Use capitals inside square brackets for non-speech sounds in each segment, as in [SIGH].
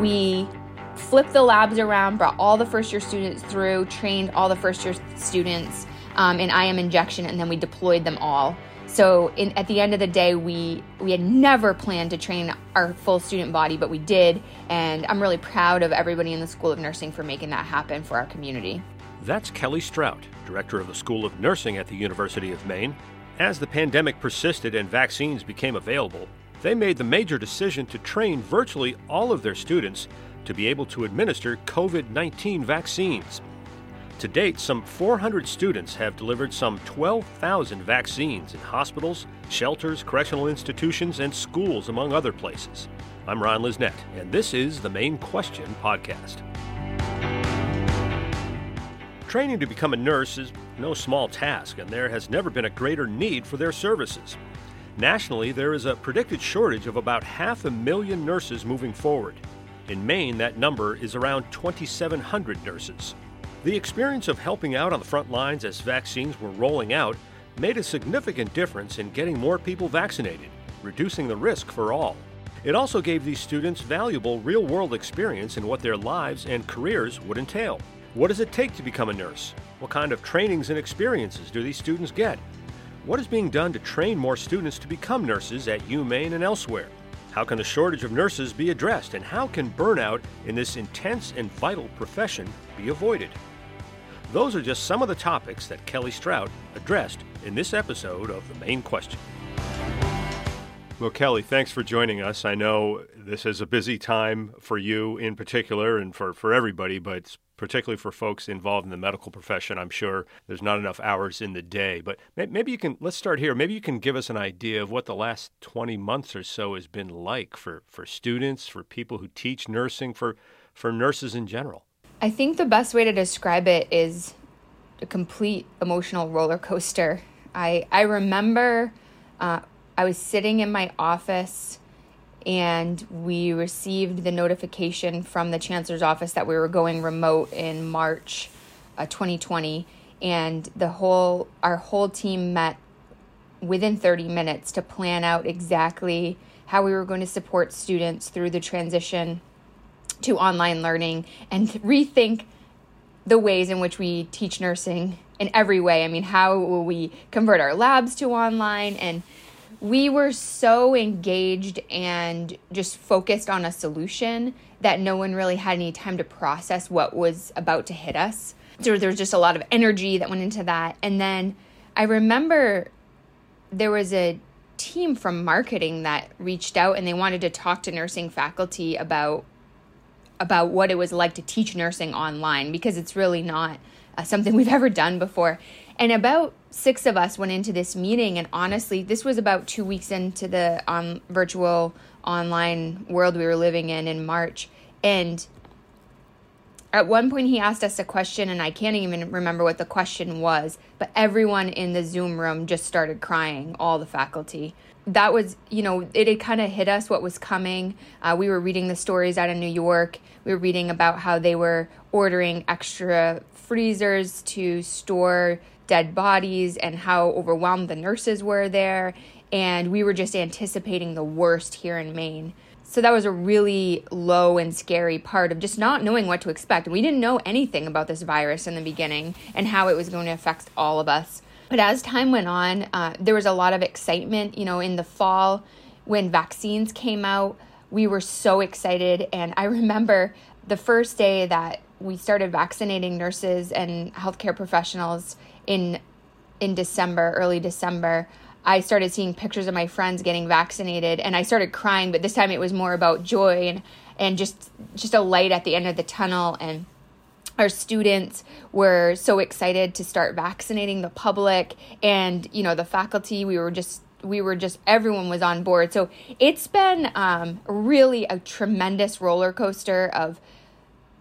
We flipped the labs around, brought all the first year students through, trained all the first year students um, in IM injection, and then we deployed them all. So in, at the end of the day, we we had never planned to train our full student body, but we did, and I'm really proud of everybody in the School of Nursing for making that happen for our community. That's Kelley Strout, director of the School of Nursing at the University of Maine. As the pandemic persisted and vaccines became available, they made the major decision to train virtually all of their students to be able to administer COVID 19 vaccines. To date, some 400 students have delivered some 12,000 vaccines in hospitals, shelters, correctional institutions, and schools, among other places. I'm Ron Lisnet, and this is the Maine Question podcast. Training to become a nurse is no small task, and there has never been a greater need for their services. Nationally, there is a predicted shortage of about half a million nurses moving forward. In Maine, that number is around 2,700 nurses. The experience of helping out on the front lines as vaccines were rolling out made a significant difference in getting more people vaccinated, reducing the risk for all. It also gave these students valuable real world experience in what their lives and careers would entail. What does it take to become a nurse? What kind of trainings and experiences do these students get? What is being done to train more students to become nurses at UMaine and elsewhere? How can the shortage of nurses be addressed, and how can burnout in this intense and vital profession be avoided? Those are just some of the topics that Kelley Strout addressed in this episode of The Maine Question. Well, Kelley, thanks for joining us. I know this is a busy time for you in particular and for, for everybody, but particularly for folks involved in the medical profession. I'm sure there's not enough hours in the day. But maybe you can, let's start here. Maybe you can give us an idea of what the last 20 months or so has been like for, for students, for people who teach nursing, for, for nurses in general. I think the best way to describe it is a complete emotional roller coaster. I I remember uh, I was sitting in my office and we received the notification from the chancellor's office that we were going remote in March uh, 2020 and the whole our whole team met within 30 minutes to plan out exactly how we were going to support students through the transition to online learning and [LAUGHS] rethink the ways in which we teach nursing in every way. I mean, how will we convert our labs to online? And we were so engaged and just focused on a solution that no one really had any time to process what was about to hit us. So there was just a lot of energy that went into that. And then I remember there was a team from marketing that reached out and they wanted to talk to nursing faculty about about what it was like to teach nursing online because it's really not uh, something we've [LAUGHS] ever done before. And about six of us went into this meeting, and honestly, this was about two weeks into the um, virtual online world we were living in in March. And at one point, he asked us a question, and I can't even remember what the question was, but everyone in the Zoom room just started crying, all the faculty that was, you know, it had kind of hit us what was coming. Uh, we were reading the stories out of New York. We were reading about how they were ordering extra freezers to store dead bodies and how overwhelmed the nurses were there. And we were just anticipating the worst here in Maine. So that was a really low and scary part of just not knowing what to expect. We didn't know anything about this virus in the beginning and how it was going to affect all of us. But as time went on, uh, there was a lot of excitement. You know, in the fall when vaccines came out, we were so excited. And I [LAUGHS] remember the first day that we started vaccinating nurses and healthcare professionals in in December, early December. I started seeing pictures of my friends getting vaccinated and I started crying, but this time it was more about joy and and just just a light at the end of the tunnel and our students were so excited to start vaccinating the public and you know the faculty we were just we were just everyone was on board so it's been um, really a tremendous roller coaster of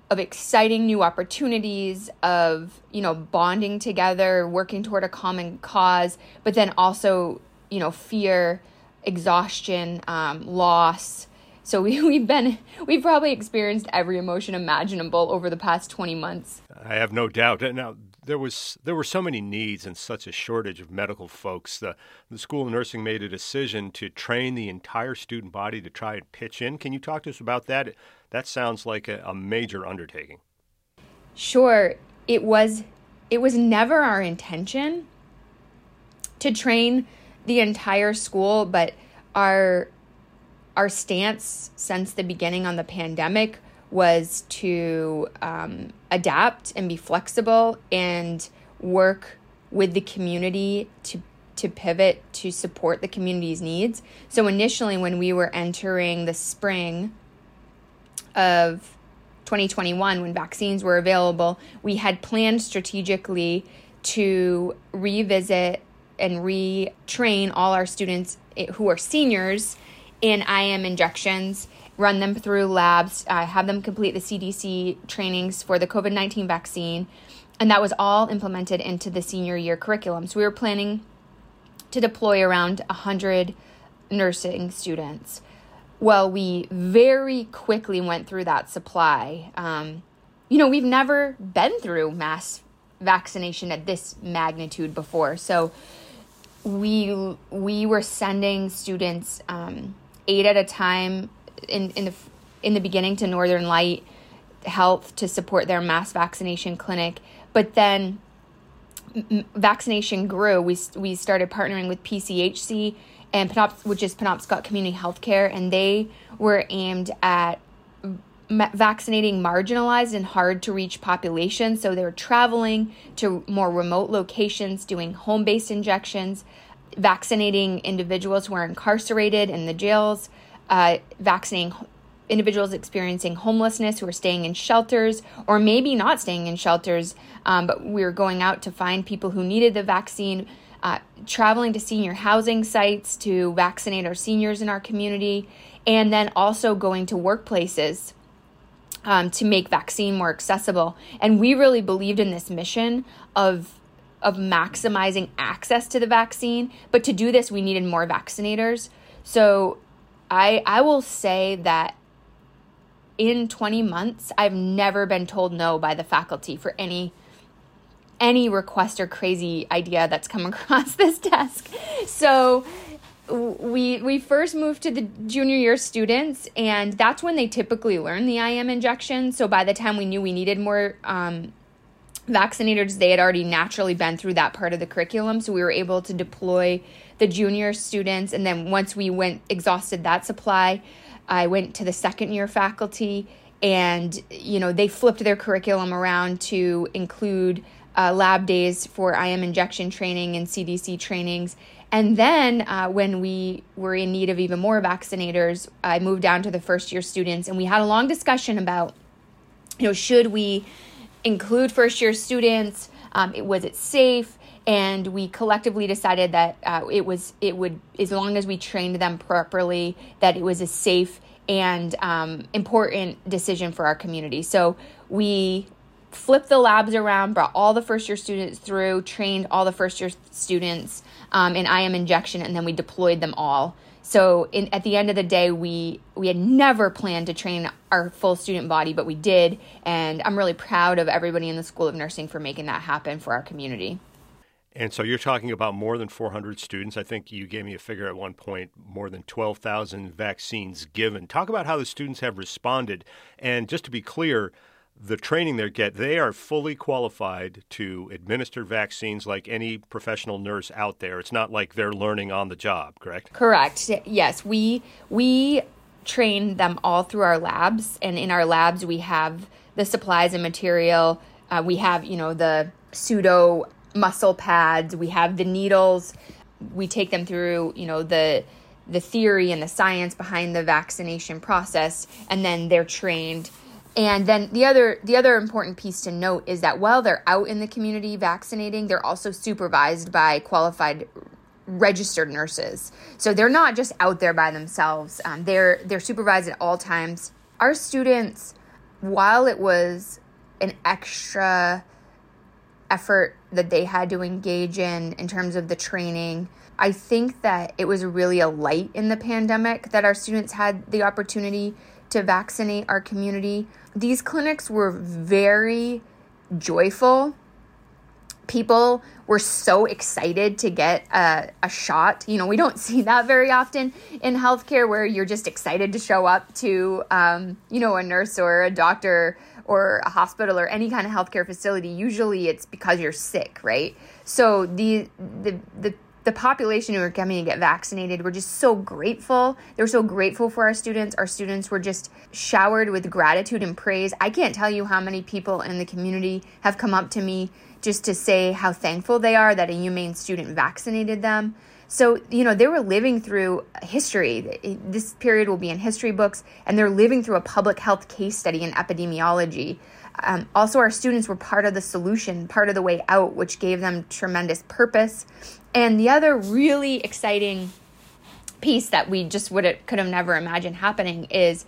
of exciting new opportunities of you know bonding together working toward a common cause but then also you know fear exhaustion um, loss so we, [LAUGHS] we've been, we've probably experienced every emotion imaginable over the past 20 months. I have no doubt. Now, there was there were so many needs and such a shortage of medical folks. The the School of Nursing made a decision to train the entire student body to try and pitch in. Can you talk to us about that? That sounds like a, a major undertaking. Sure, it was. It was never our intention to train the entire school, but our our stance since the beginning on the pandemic was to um, adapt and be flexible and work with the community to to pivot to support the community's needs. So initially when we were entering the spring of 2021 when vaccines were available, we had planned strategically to revisit and retrain all our students who are seniors in IM injections run them through labs, uh, have them complete the CDC trainings for the COVID 19 vaccine. And that was all implemented into the senior year curriculum. So we were planning to deploy around 100 nursing students. Well, we very quickly went through that supply. Um, you know, we've never been through mass vaccination at this magnitude before. So we we were sending students um, eight at a time in in the in the beginning to Northern Light Health to support their mass vaccination clinic, but then vaccination grew. We we started partnering with PCHC and which is Penobscot Community Healthcare, and they were aimed at vaccinating marginalized and hard to reach populations. So they were traveling to more remote locations, doing home based injections, vaccinating individuals who are incarcerated in the jails, uh, vaccinating individuals experiencing homelessness who are staying in shelters or maybe not staying in shelters, um, but we are going out to find people who needed the vaccine, uh, traveling to senior housing sites to vaccinate our seniors in our community, and then also going to workplaces. Um, to make vaccine more accessible, and we really believed in this mission of of maximizing access to the vaccine. But to do this, we needed more vaccinators. So I I will say that in 20 months I've never been told no by the faculty for any any request or crazy idea that's come [LAUGHS] across this desk. So we we first moved to the junior year students and that's when they typically learn the IM injection. So by the time we knew we needed more um, vaccinators, they had already naturally been through that part of the curriculum. So we were able to deploy the junior students. And then once we went, exhausted that supply, I went to the second year faculty and, you know, they flipped their curriculum around to include uh, lab days for IM injection training and CDC trainings. And then uh, when we were in need of even more vaccinators, I moved down to the first year students and we had a long discussion about, you know, should we include first year students? Um, it, was it safe? And we collectively decided that uh, it was it would as long as we trained them properly that it was a safe and um, important decision for our community. So we flipped the labs around, brought all the first year students through, trained all the first year students um, in IM injection, and then we deployed them all so in, at the end of the day, we we had never planned to train our full student body, but we did, and I'm really proud of everybody in the School of Nursing for making that happen for our community. And so you're talking about more than 400 students. I think you gave me a figure at one point, more than 12,000 vaccines given. Talk about how the students have responded. And just to be clear, the training they get, they are fully qualified to administer vaccines like any professional nurse out there. It's not like they're learning on the job, correct? Correct. Yes, we we train them all through our labs, and in our labs we have the supplies and material. Uh, we have you know the pseudo muscle pads. We have the needles. We take them through you know the the theory and the science behind the vaccination process, and then they're trained and then the other the other important piece to note is that while they're out in the community vaccinating, they're also supervised by qualified registered nurses. So they're not just out there by themselves. Um, they're they're supervised at all times. Our students, while it was an extra effort that they had to engage in in terms of the training, I think that it was really a light in the pandemic that our students had the opportunity to vaccinate our community. These clinics were very joyful people were so excited to get a, a shot. You know, we don't [LAUGHS] see that very often in healthcare where you're just excited to show up to, um, you know, a nurse or a doctor or a hospital or any kind of healthcare facility. Usually it's because you're sick, right? So the, the, the, the population who are coming to get vaccinated were just so grateful. They were so grateful for our students. Our students were just showered with gratitude and praise. I can't tell you how many people in the community have come up to me just to say how thankful they are that a UMaine student vaccinated them. So, you know, they were living through history. This period will be in history books, and they're living through a public health case study in epidemiology. Um, also, our students were part of the solution, part of the way out, which gave them tremendous purpose. And the other really exciting piece that we just would could have never imagined happening is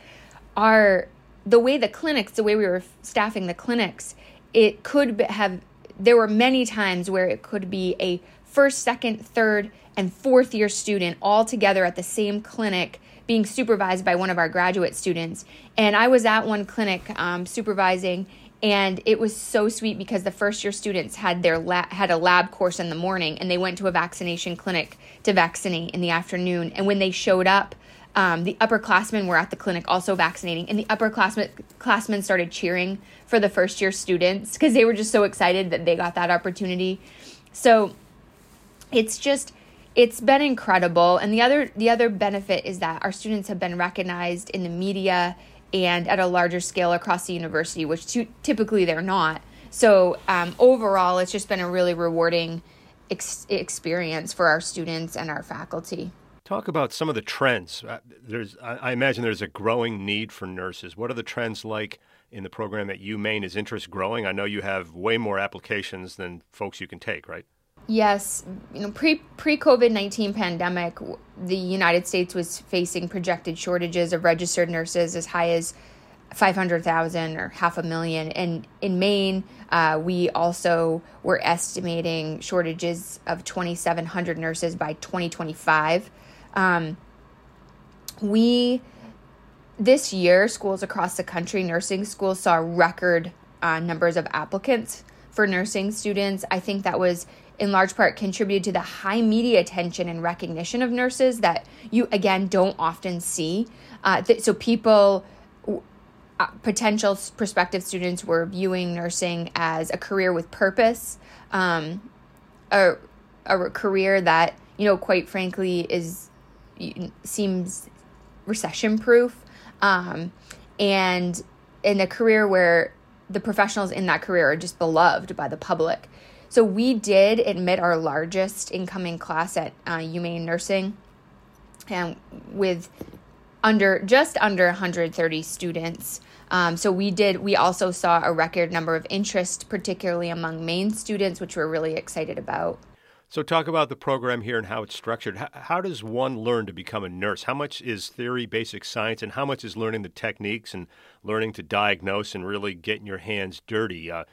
our the way the clinics, the way we were staffing the clinics, it could have there were many times where it could be a first, second, third, and fourth year student all together at the same clinic being supervised by one of our graduate students. And I was at one clinic um, supervising, and it was so sweet because the first year students had their la- had a lab course in the morning, and they went to a vaccination clinic to vaccinate in the afternoon. And when they showed up, um, the upperclassmen were at the clinic also vaccinating, and the upperclassmen classmen started cheering for the first year students because they were just so excited that they got that opportunity. So it's just it's been incredible, and the other the other benefit is that our students have been recognized in the media and at a larger scale across the university, which t- typically they're not. So um, overall, it's just been a really rewarding ex- experience for our students and our faculty. Talk about some of the trends. Uh, there's, I imagine there's a growing need for nurses. What are the trends like in the program at UMaine? Is interest growing? I know you have way more applications than folks you can take, right? Yes, you know, pre pre COVID nineteen pandemic, the United States was facing projected shortages of registered nurses as high as five hundred thousand or half a million. And in Maine, uh, we also were estimating shortages of twenty seven hundred nurses by twenty twenty five. Um, we this year, schools across the country, nursing schools saw record uh, numbers of applicants for nursing students. I think that was in large part contributed to the high media attention and recognition of nurses that you again don't often see. Uh, th- so people. Uh, potential prospective students were viewing nursing as a career with purpose, um, a, a career that you know, quite frankly, is seems recession proof um, and in a career where the professionals in that career are just beloved by the public so we did admit our largest incoming class at uh, UMaine Nursing, and with under just under 130 students. Um, so we did. We also saw a record number of interest, particularly among Maine students, which we're really excited about. So, talk about the program here and how it's structured. How, how, does one learn to become a nurse? How much is theory, basic science, and how much is learning the techniques and learning to diagnose and really getting your hands dirty? Uh,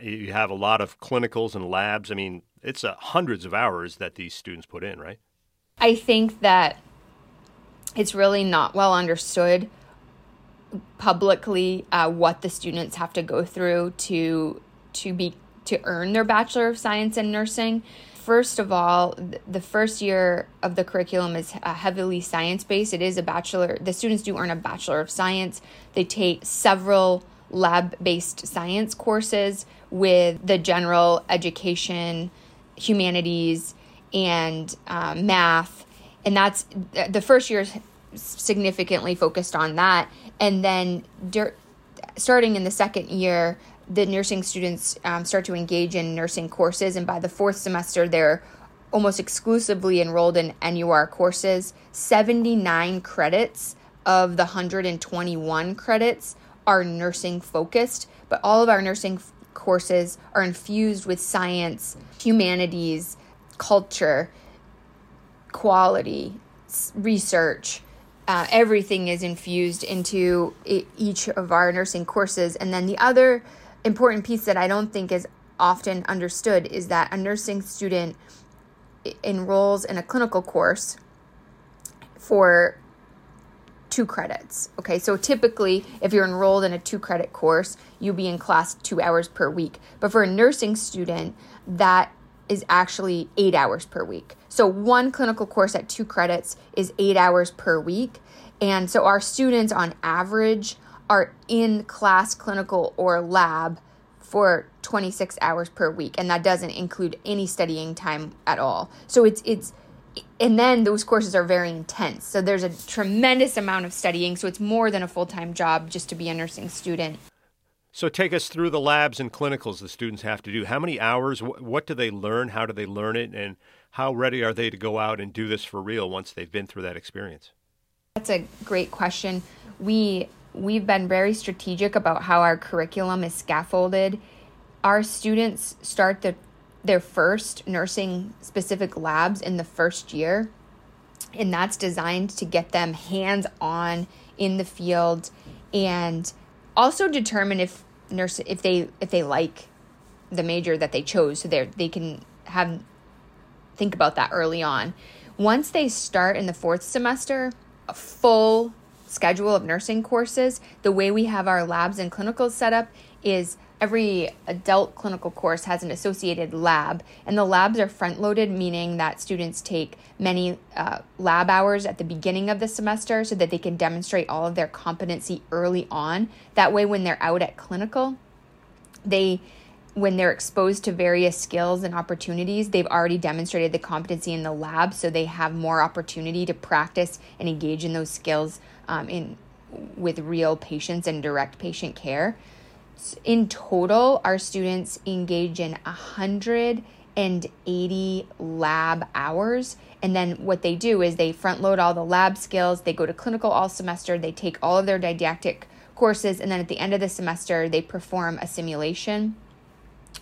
you have a lot of clinicals and labs. I mean, it's uh, hundreds of hours that these students put in, right? I think that it's really not well understood publicly uh, what the students have to go through to to be to earn their bachelor of science in nursing first of all, the first year of the curriculum is uh, heavily science based. It is a bachelor. The students do earn a bachelor of science. They take several lab based science courses with the general education, humanities, and uh, math. And that's the first year significantly focused on that. And then starting in the second year, the nursing students um, start to engage in nursing courses, and by the fourth semester, they're almost exclusively enrolled in NUR courses. 79 credits of the 121 credits are nursing focused, but all of our nursing f- courses are infused with science, humanities, culture, quality, research. Uh, everything is infused into each of our nursing courses. And then the other important piece that I don't think is often understood is that a nursing student enrolls in a clinical course for two credits. Okay, so typically, if you're enrolled in a two credit course, you'll be in class two hours per week. But for a nursing student, that is actually eight hours per week. So one clinical course at two credits is eight hours per week. And so our students on average are in class, clinical, or lab for 26 hours per week. And that doesn't include any studying time at all. So it's, it's, and then those courses are very intense. So there's a tremendous amount of studying. So it's more than a full time job just to be a nursing student. So take us through the labs and clinicals the students have to do. How many hours? What do they learn? How do they learn it? And how ready are they to go out and do this for real once they've been through that experience? That's a great question. We we've been very strategic about how our curriculum is scaffolded. Our students start the their first nursing specific labs in the first year, and that's designed to get them hands on in the field and also determine if nurse if they if they like the major that they chose. So they they can have think about that early on. Once they start in the fourth semester a full schedule of nursing courses the way we have our labs and clinicals set up is every adult clinical course has an associated lab, and the labs are front loaded, meaning that students take many uh, lab hours at the beginning of the semester so that they can demonstrate all of their competency early on. That way, when they're out at clinical, they when they're exposed to various skills and opportunities, they've already demonstrated the competency in the lab, so they have more opportunity to practice and engage in those skills um, in with real patients and direct patient care in total, our students engage in 180 lab hours. And then what they do is they front load all the lab skills, they go to clinical all semester, they take all of their didactic courses, and then at the end of the semester, they perform a simulation,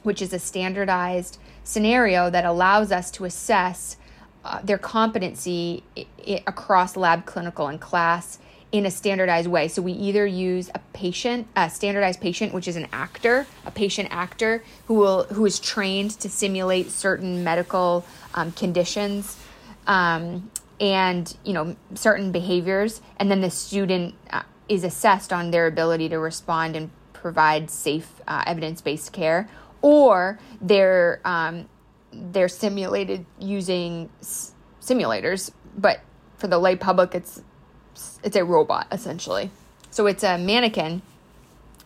which is a standardized scenario that allows us to assess uh, their competency I- I- across lab, clinical, and class in a standardized way. So we either use a patient, a standardized patient, which is an actor, a patient actor who will who is trained to simulate certain medical um, conditions. Um, and you know certain behaviors and then the student uh, is assessed on their ability to respond and provide safe uh, evidence-based care or they're um, they're simulated using s- simulators but for the lay public it's it's a robot essentially. So it's a mannequin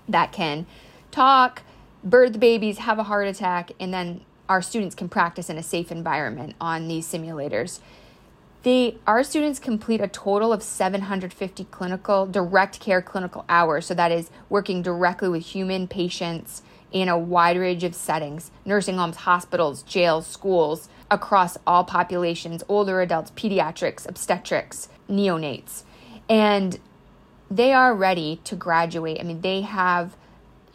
that can talk, birth babies, have a heart attack, and then our students can practice in a safe environment on these simulators. They, our students complete a total of 750 clinical direct care clinical hours. So that is working directly with human patients in a wide range of settings nursing homes, hospitals, jails, schools, across all populations older adults, pediatrics, obstetrics, neonates and they are ready to graduate. I mean, they have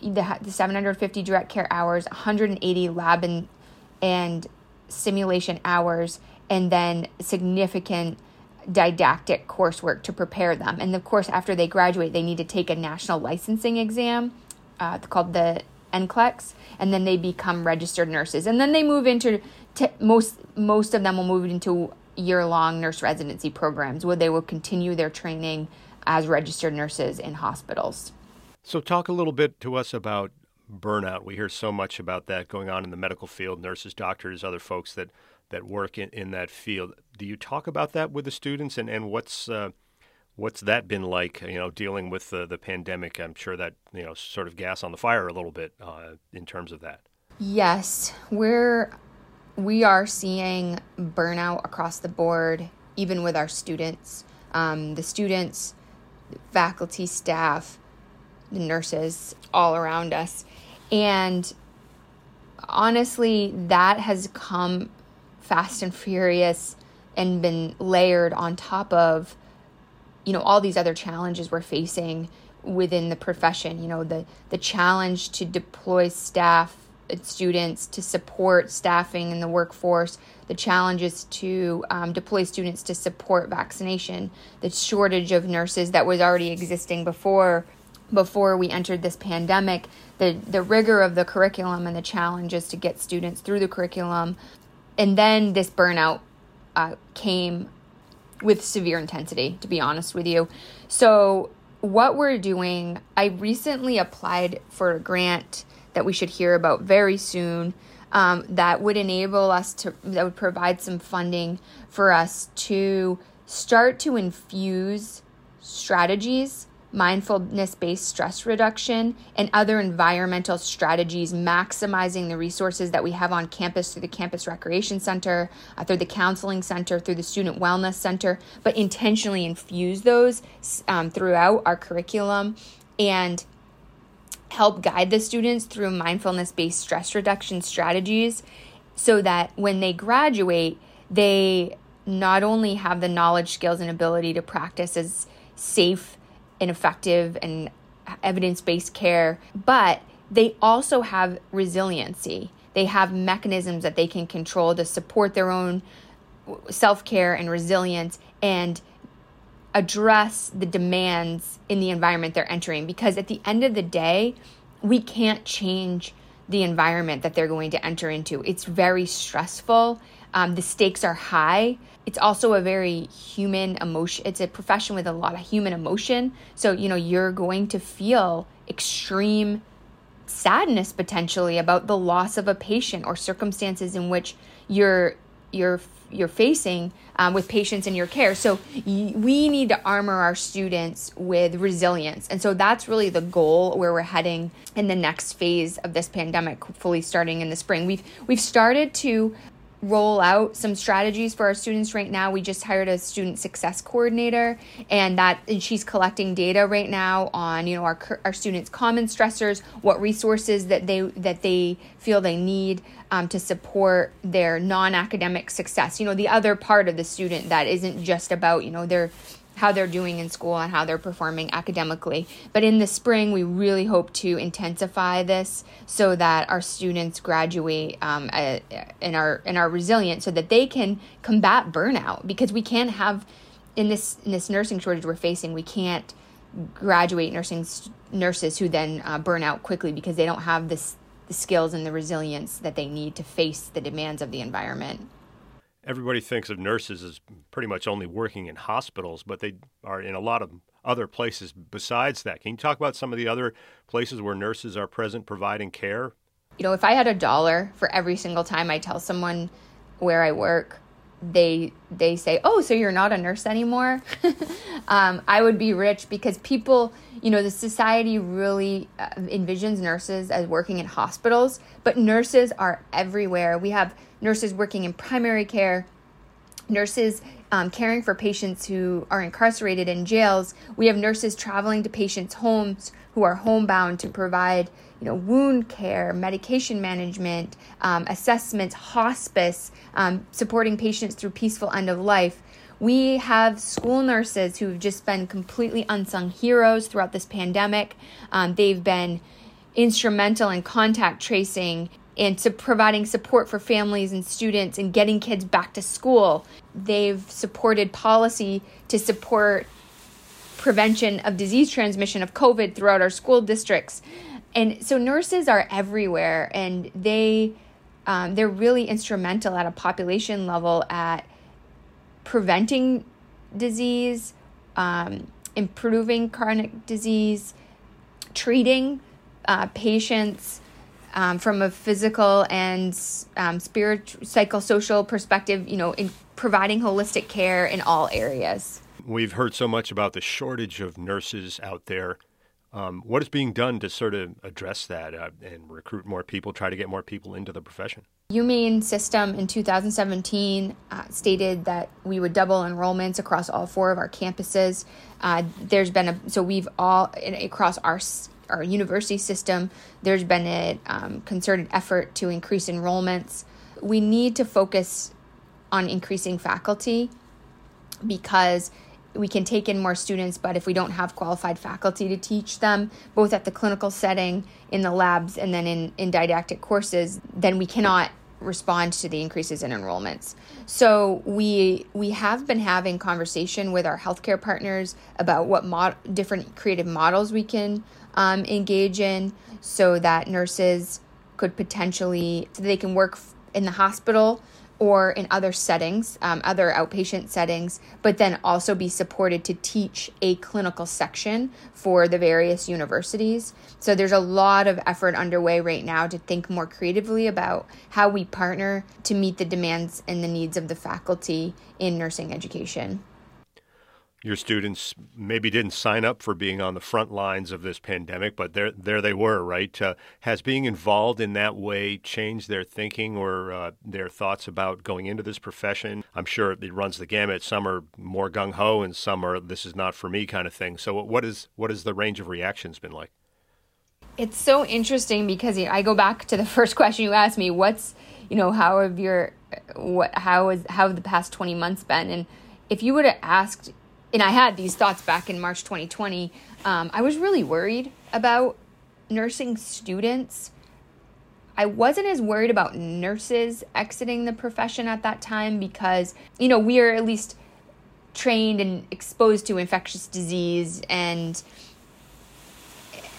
the, the 750 direct care hours, 180 lab and, and simulation hours, and then significant didactic coursework to prepare them. And of course, after they graduate, they need to take a national licensing exam uh, called the NCLEX, and then they become registered nurses. And then they move into t- most most of them will move into year long nurse residency programs where they will continue their training as registered nurses in hospitals. So, talk a little bit to us about burnout. We hear so much about that going on in the medical field nurses, doctors, other folks that, that work in, in that field. Do you talk about that with the students and, and what's. Uh, what's that been like? You know, dealing with the, the pandemic. I'm sure that you know sort of gas on the fire a little bit uh, in terms of that. Yes, we're we are seeing burnout across the board, even with our students. Um, the students, faculty, staff, the nurses all around us. And honestly, that has come fast and furious and been layered on top of you know all these other challenges we're facing within the profession you know the the challenge to deploy staff students to support staffing in the workforce, the challenges to um, deploy students to support vaccination, the shortage of nurses that was already existing before before we entered this pandemic, the the rigor of the curriculum and the challenges to get students through the curriculum, and then this burnout uh, came with severe intensity, to be honest with you. So, what we're doing, I recently applied for a grant that we should hear about very soon. Um, that would enable us to, that would provide some funding for us to start to infuse strategies mindfulness based stress reduction, and other environmental strategies, maximizing the resources that we have on campus through the Campus Recreation Center, uh, through the Counseling Center, through the Student Wellness Center, but intentionally infuse those um, throughout our curriculum and help guide the students through mindfulness based stress reduction strategies so that when they graduate, they not only have the knowledge, skills, and ability to practice as safe and effective and evidence based care, but they also have resiliency. They have mechanisms that they can control to support their own self care and resilience and address the demands in the environment they're entering. Because at the end of the day, we can't change the environment that they're going to enter into. It's very stressful. Um, the stakes are high. It's also a very human emotion. It's a profession with a lot of human emotion. So, you know, you're going to feel extreme sadness potentially about the loss of a patient or circumstances in which you're you're you're facing um, with patients in your care. So y- we need to armor our students with resilience, and so that's really the goal where we're heading in the next phase of this pandemic, hopefully starting in the spring. We've we've started to roll out some strategies for our students right now. We just hired a student success coordinator and that and she's collecting data right now on, you know, our our students common stressors, what resources that they that they feel they need um, to support their non-academic success. You know, the other part of the student that isn't just about, you know, their how they're doing in school and how they're performing academically. But in the spring, we really hope to intensify this so that our students graduate um, uh, and are and are resilient, so that they can combat burnout. Because we can't have in this in this nursing shortage we're facing, we can't graduate nursing nurses who then uh, burn out quickly because they don't have this the skills and the resilience that they need to face the demands of the environment everybody thinks of nurses as pretty much only working in hospitals, but they are in a lot of other places besides that. Can you talk about some of the other places where nurses are present providing care? You know, if I had a dollar for every single time I tell someone where I work, they they say, "Oh, so you're not a nurse anymore?" [LAUGHS] um, I would be rich because people, you know, the society really uh, envisions nurses as working in hospitals, but nurses are everywhere. We have nurses working in primary care, nurses um, caring for patients who are incarcerated in jails. We have nurses traveling to patients' homes who are homebound to provide, you know, wound care, medication management, um, assessments, hospice, um, supporting patients through peaceful end of life. We have school nurses who've just been completely unsung heroes throughout this pandemic. Um, they've been instrumental in contact tracing and to providing support for families and students and getting kids back to school. They've supported policy to support prevention of disease transmission of COVID throughout our school districts. And so nurses are everywhere and they um, they're really instrumental at a population level at preventing disease, um, improving chronic disease, treating uh, patients um, from a physical and um, spiritual, psychosocial perspective, you know, in providing holistic care in all areas. We've heard so much about the shortage of nurses out there. Um, what is being done to sort of address that uh, and recruit more people, try to get more people into the profession? UMaine system in 2017 uh, stated that we would double enrollments across all four of our campuses. Uh, there's been a so we've all across our our university system, there's been a um, concerted effort to increase enrollments. We need to focus on increasing faculty because we can take in more students, but if we don't have qualified faculty to teach them, both at the clinical setting, in the labs, and then in, in didactic courses, then we cannot respond to the increases in enrollments. So we we have been having conversation with our healthcare partners about what mod- different creative models we can um, engage in so that nurses could potentially so they can work in the hospital or in other settings, um, other outpatient settings, but then also be supported to teach a clinical section for the various universities. So there's a lot of effort underway right now to think more creatively about how we partner to meet the demands and the needs of the faculty in nursing education your students maybe didn't sign up for being on the front lines of this pandemic, but there there they were, right? Uh, has being involved in that way changed their thinking or uh, their thoughts about going into this profession? I'm sure it runs the gamut. Some are more gung ho, and some are this is not for me kind of thing. So, what is what has the range of reactions been like? It's so interesting because I go back to the [LAUGHS] first question you asked me. What's you know how have your what how is how have the past 20 months been and if you would have asked and I had these thoughts back in March 2020. Um, I was really worried about nursing students. I wasn't as worried about nurses exiting the profession at that time because, you know, we are at least trained and exposed to infectious disease and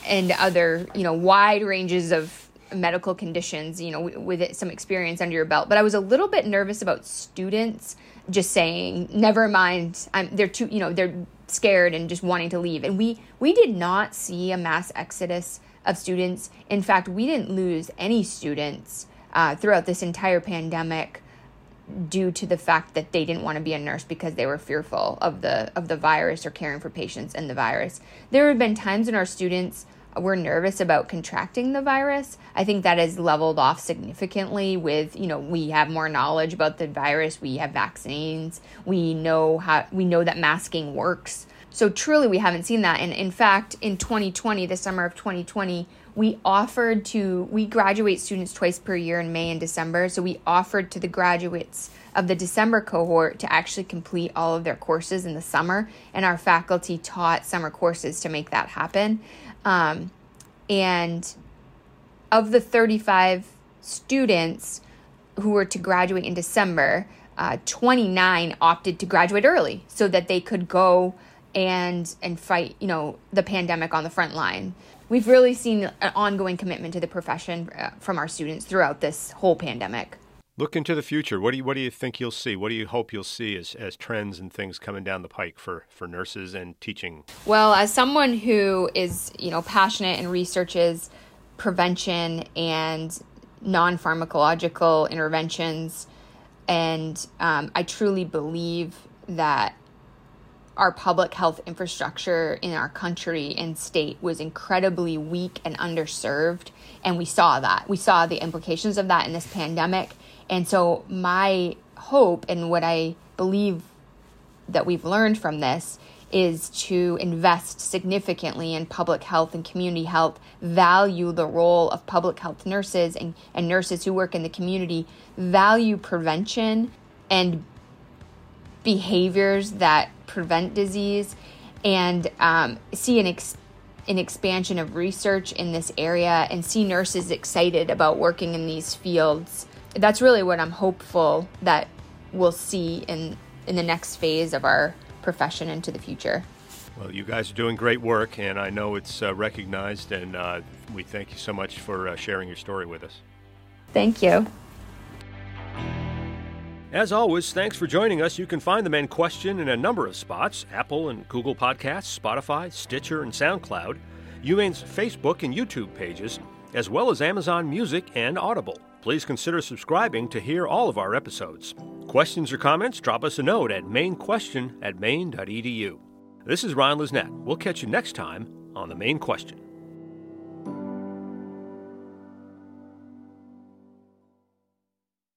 and other, you know, wide ranges of medical conditions, you know, with some experience under your belt. But I was a little bit nervous about students just saying, "Never mind, I'm." They're too, you know, they're scared and just wanting to leave. And we we did not see a mass exodus of students. In fact, we didn't lose any students uh, throughout this entire pandemic due to the fact that they didn't want to be a nurse because they were fearful of the of the virus or caring for patients and the virus. There have been times when our students we're nervous about contracting the virus. I think that has leveled off significantly with, you know, we have more knowledge about the virus, we have vaccines, we know how we know that masking works. So truly we haven't seen that. And in fact, in 2020, the summer of 2020, we offered to we graduate students twice per year in May and December. So we offered to the graduates of the December cohort to actually complete all of their courses in the summer, and our faculty taught summer courses to make that happen. Um, and of the 35 students who were to graduate in December, uh, 29 opted to graduate early so that they could go and and fight, you know, the pandemic on the front line. We've really seen an ongoing commitment to the profession uh, from our students throughout this whole pandemic. Look into the future. What do you what do you think you'll see? What do you hope you'll see as, as trends and things coming down the pike for, for nurses and teaching? Well, as someone who is, you know, passionate and researches prevention and non pharmacological interventions, and um, I truly believe that our public health infrastructure in our country and state was incredibly weak and underserved. And we saw that. We saw the implications of that in this pandemic. And so, my hope and what I believe that we've learned from this is to invest significantly in public health and community health, value the role of public health nurses and, and nurses who work in the community, value prevention and behaviors that prevent disease, and um, see an, an expansion of research in this area and see nurses excited about working in these fields that's really what I'm hopeful that we'll see in in the next phase of our profession into the future. Well, you guys are doing great work, and I know it's uh, recognized, and uh, we thank you so much for uh, sharing your story with us. Thank you. As always, thanks for joining us. You can find the Maine Question in a number of spots Apple and Google Podcasts, Spotify, Stitcher, and SoundCloud, UMaine's Facebook and YouTube pages, as well as Amazon Music and Audible. Please consider subscribing to hear all of our episodes. Questions or comments, drop us a note at mainequestion at maine.edu. This is Ron Lisnet. We'll catch you next time on The Maine Question.